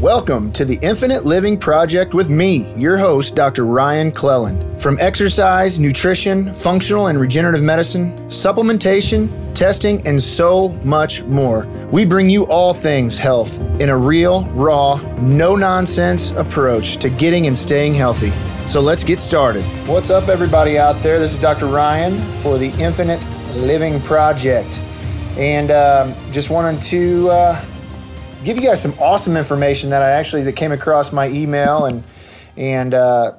Welcome to the Infinite Living Project with me, your host, Dr. Ryan Cleland. From exercise, nutrition, functional and regenerative medicine, supplementation, testing, and so much more, we bring you all things health in a real, raw, no nonsense approach to getting and staying healthy. So let's get started. What's up, everybody out there? This is Dr. Ryan for the Infinite Living Project. And um, just wanted to. Uh, give you guys some awesome information that I actually that came across my email and and uh,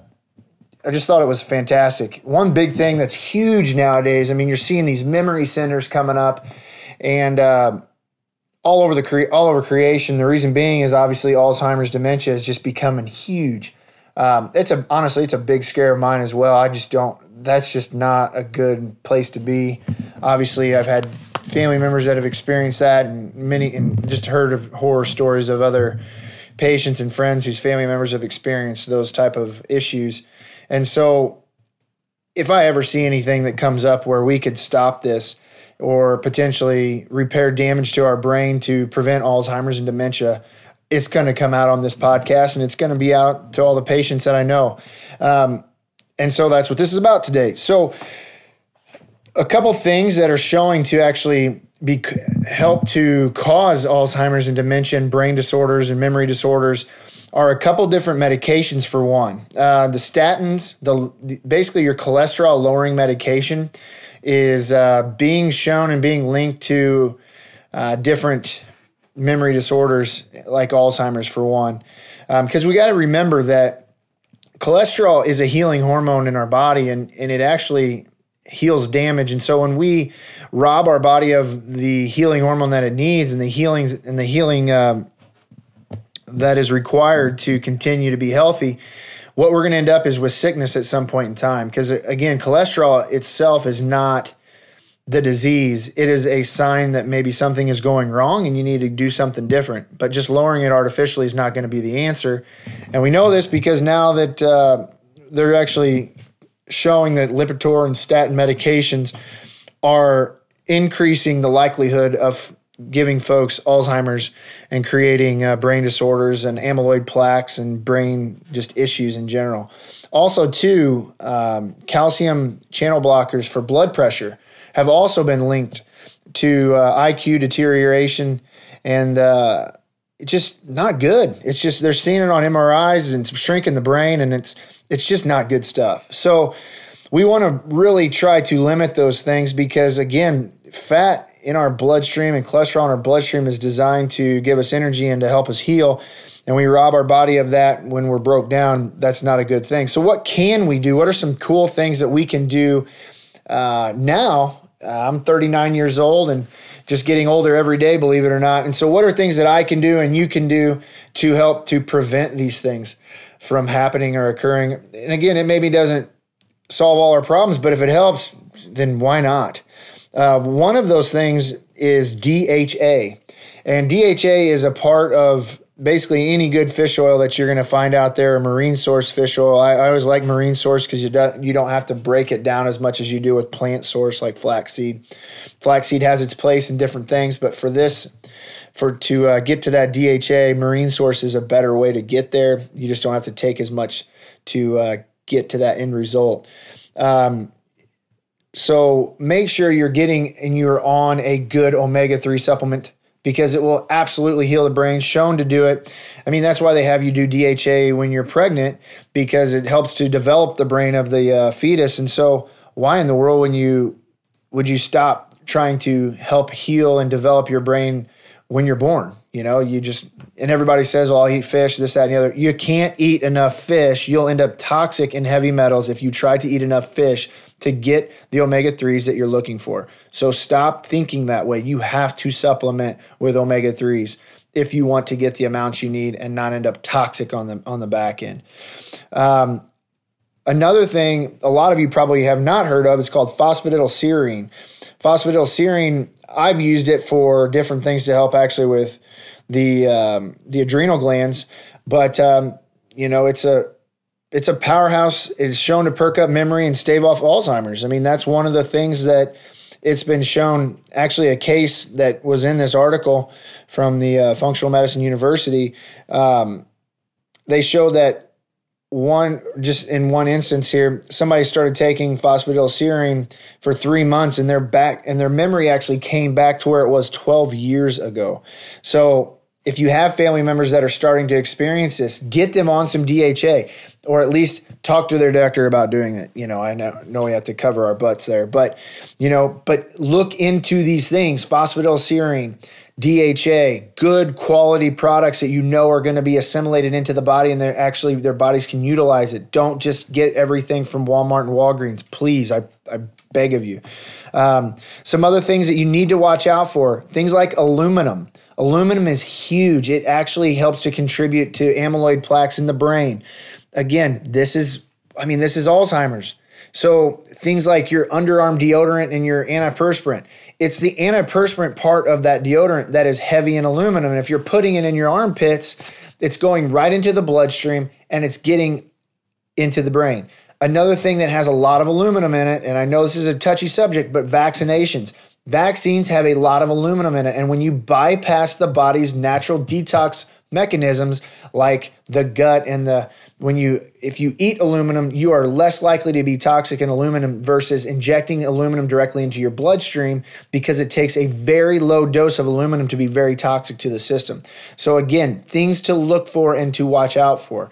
I just thought it was fantastic. One big thing that's huge nowadays. I mean, you're seeing these memory centers coming up, and uh, all over the cre- all over creation. The reason being is obviously Alzheimer's dementia is just becoming huge. Um, it's a honestly, it's a big scare of mine as well. I just don't. That's just not a good place to be. Obviously, I've had family members that have experienced that, and many, and just heard of horror stories of other patients and friends whose family members have experienced those type of issues. And so, if I ever see anything that comes up where we could stop this or potentially repair damage to our brain to prevent Alzheimer's and dementia, it's going to come out on this podcast and it's going to be out to all the patients that I know. Um, and so that's what this is about today. So, a couple things that are showing to actually be help to cause Alzheimer's and dementia, and brain disorders, and memory disorders are a couple different medications for one. Uh, the statins, the basically your cholesterol lowering medication, is uh, being shown and being linked to uh, different memory disorders like Alzheimer's for one. Because um, we got to remember that cholesterol is a healing hormone in our body, and and it actually heals damage. And so when we rob our body of the healing hormone that it needs and the healings and the healing um, that is required to continue to be healthy, what we're going to end up is with sickness at some point in time. Because again, cholesterol itself is not the disease. It is a sign that maybe something is going wrong and you need to do something different. But just lowering it artificially is not going to be the answer. And we know this because now that uh, they're actually showing that Lipitor and statin medications are increasing the likelihood of giving folks Alzheimer's and creating uh, brain disorders and amyloid plaques and brain just issues in general. Also, too, um, calcium channel blockers for blood pressure have also been linked to uh, IQ deterioration and uh, it's just not good. It's just they're seeing it on MRIs and shrinking the brain and it's it's just not good stuff. So we want to really try to limit those things because again, fat in our bloodstream and cholesterol in our bloodstream is designed to give us energy and to help us heal. And we rob our body of that when we're broke down. That's not a good thing. So, what can we do? What are some cool things that we can do uh, now? Uh, I'm 39 years old and just getting older every day, believe it or not. And so, what are things that I can do and you can do to help to prevent these things? from happening or occurring. And again, it maybe doesn't solve all our problems, but if it helps, then why not? Uh, one of those things is DHA. And DHA is a part of basically any good fish oil that you're going to find out there, marine source fish oil. I, I always like marine source because you don't, you don't have to break it down as much as you do with plant source like flaxseed. Flaxseed has its place in different things, but for this for to uh, get to that DHA, marine source is a better way to get there. You just don't have to take as much to uh, get to that end result. Um, so make sure you're getting and you're on a good omega 3 supplement because it will absolutely heal the brain, shown to do it. I mean, that's why they have you do DHA when you're pregnant because it helps to develop the brain of the uh, fetus. And so, why in the world when you would you stop trying to help heal and develop your brain when you're born. You know, you just, and everybody says, well, I'll eat fish, this, that, and the other. You can't eat enough fish. You'll end up toxic in heavy metals if you try to eat enough fish to get the omega 3s that you're looking for. So stop thinking that way. You have to supplement with omega 3s if you want to get the amounts you need and not end up toxic on the on the back end. Um, another thing a lot of you probably have not heard of is called phosphatidylserine. Phosphatidylserine I've used it for different things to help actually with the um, the adrenal glands, but um, you know it's a it's a powerhouse. It's shown to perk up memory and stave off Alzheimer's. I mean that's one of the things that it's been shown actually a case that was in this article from the uh, Functional Medicine University. Um, they showed that one just in one instance here somebody started taking phosphatidylserine for three months and their back and their memory actually came back to where it was 12 years ago so if you have family members that are starting to experience this get them on some dha or at least talk to their doctor about doing it you know i know, know we have to cover our butts there but you know but look into these things phosphatidylserine DHA, good quality products that you know are going to be assimilated into the body and they're actually their bodies can utilize it. Don't just get everything from Walmart and Walgreens. Please, I, I beg of you. Um, some other things that you need to watch out for things like aluminum. Aluminum is huge. It actually helps to contribute to amyloid plaques in the brain. Again, this is, I mean, this is Alzheimer's. So things like your underarm deodorant and your antiperspirant, it's the antiperspirant part of that deodorant that is heavy in aluminum. And if you're putting it in your armpits, it's going right into the bloodstream and it's getting into the brain. Another thing that has a lot of aluminum in it, and I know this is a touchy subject, but vaccinations. Vaccines have a lot of aluminum in it. And when you bypass the body's natural detox mechanisms like the gut and the when you if you eat aluminum you are less likely to be toxic in aluminum versus injecting aluminum directly into your bloodstream because it takes a very low dose of aluminum to be very toxic to the system so again things to look for and to watch out for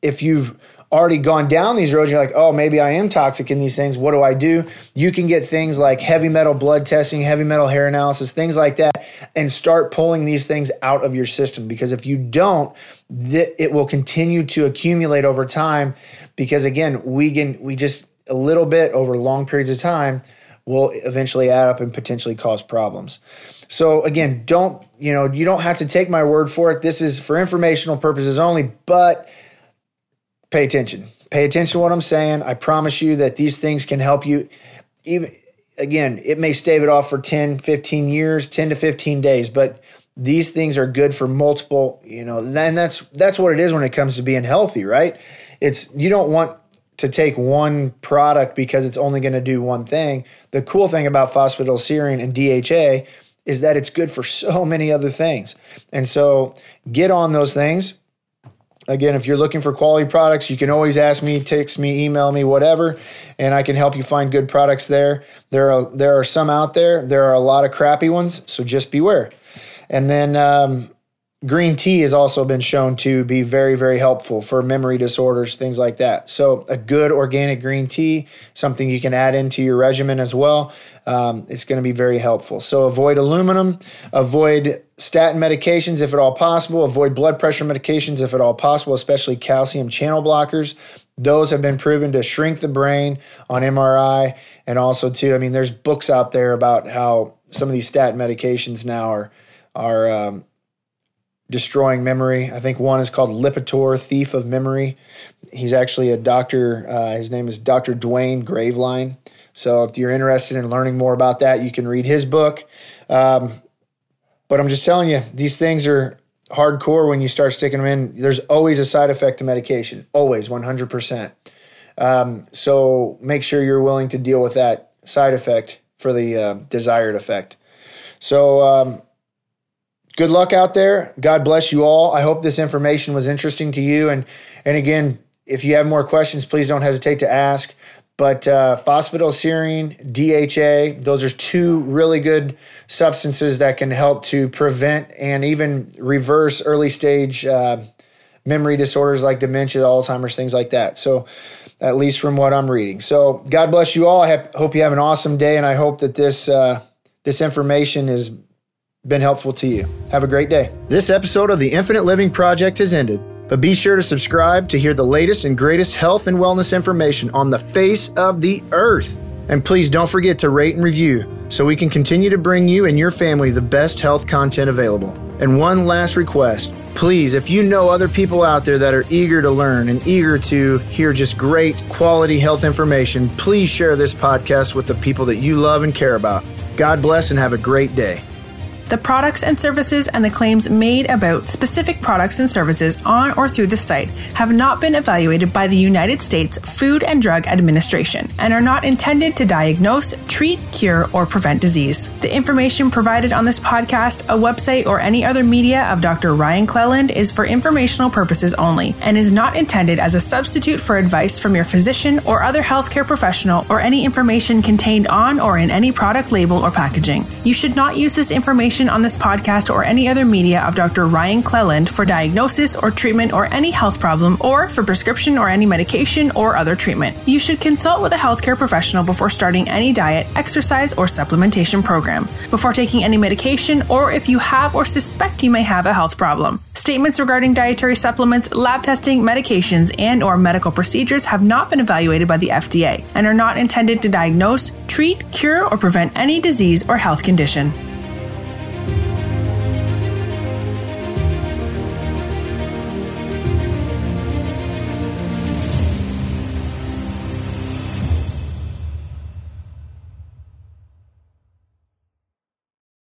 if you've already gone down these roads, you're like, oh, maybe I am toxic in these things. What do I do? You can get things like heavy metal blood testing, heavy metal hair analysis, things like that, and start pulling these things out of your system. Because if you don't, it will continue to accumulate over time. Because again, we can we just a little bit over long periods of time will eventually add up and potentially cause problems. So again, don't you know you don't have to take my word for it. This is for informational purposes only, but pay attention. Pay attention to what I'm saying. I promise you that these things can help you. Even again, it may stave it off for 10, 15 years, 10 to 15 days, but these things are good for multiple, you know, and that's that's what it is when it comes to being healthy, right? It's you don't want to take one product because it's only going to do one thing. The cool thing about phosphatidylserine and DHA is that it's good for so many other things. And so get on those things Again, if you're looking for quality products, you can always ask me, text me, email me, whatever, and I can help you find good products there. There are there are some out there. There are a lot of crappy ones, so just beware. And then um, green tea has also been shown to be very very helpful for memory disorders, things like that. So a good organic green tea, something you can add into your regimen as well um, it's going to be very helpful. So avoid aluminum, avoid statin medications if at all possible, avoid blood pressure medications if at all possible, especially calcium channel blockers. Those have been proven to shrink the brain on MRI. And also, too, I mean, there's books out there about how some of these statin medications now are, are, um, destroying memory. I think one is called Lipitor, Thief of Memory. He's actually a doctor. Uh, his name is Dr. Duane Graveline. So if you're interested in learning more about that, you can read his book. Um, but I'm just telling you, these things are hardcore when you start sticking them in. There's always a side effect to medication, always 100%. Um, so make sure you're willing to deal with that side effect for the uh, desired effect. So, um, good luck out there. God bless you all. I hope this information was interesting to you. And and again, if you have more questions, please don't hesitate to ask. But uh, phosphatidylserine, DHA, those are two really good substances that can help to prevent and even reverse early stage uh, memory disorders like dementia, Alzheimer's, things like that. So, at least from what I'm reading. So, God bless you all. I hope you have an awesome day, and I hope that this uh, this information has been helpful to you. Have a great day. This episode of the Infinite Living Project has ended. But be sure to subscribe to hear the latest and greatest health and wellness information on the face of the earth. And please don't forget to rate and review so we can continue to bring you and your family the best health content available. And one last request please, if you know other people out there that are eager to learn and eager to hear just great quality health information, please share this podcast with the people that you love and care about. God bless and have a great day. The products and services and the claims made about specific products and services on or through the site have not been evaluated by the United States Food and Drug Administration and are not intended to diagnose, treat, cure, or prevent disease. The information provided on this podcast, a website, or any other media of Dr. Ryan Cleland is for informational purposes only and is not intended as a substitute for advice from your physician or other healthcare professional or any information contained on or in any product label or packaging. You should not use this information on this podcast or any other media of Dr. Ryan Cleland for diagnosis or treatment or any health problem or for prescription or any medication or other treatment. You should consult with a healthcare professional before starting any diet, exercise, or supplementation program, before taking any medication, or if you have or suspect you may have a health problem. Statements regarding dietary supplements, lab testing, medications, and or medical procedures have not been evaluated by the FDA and are not intended to diagnose, treat, cure, or prevent any disease or health condition.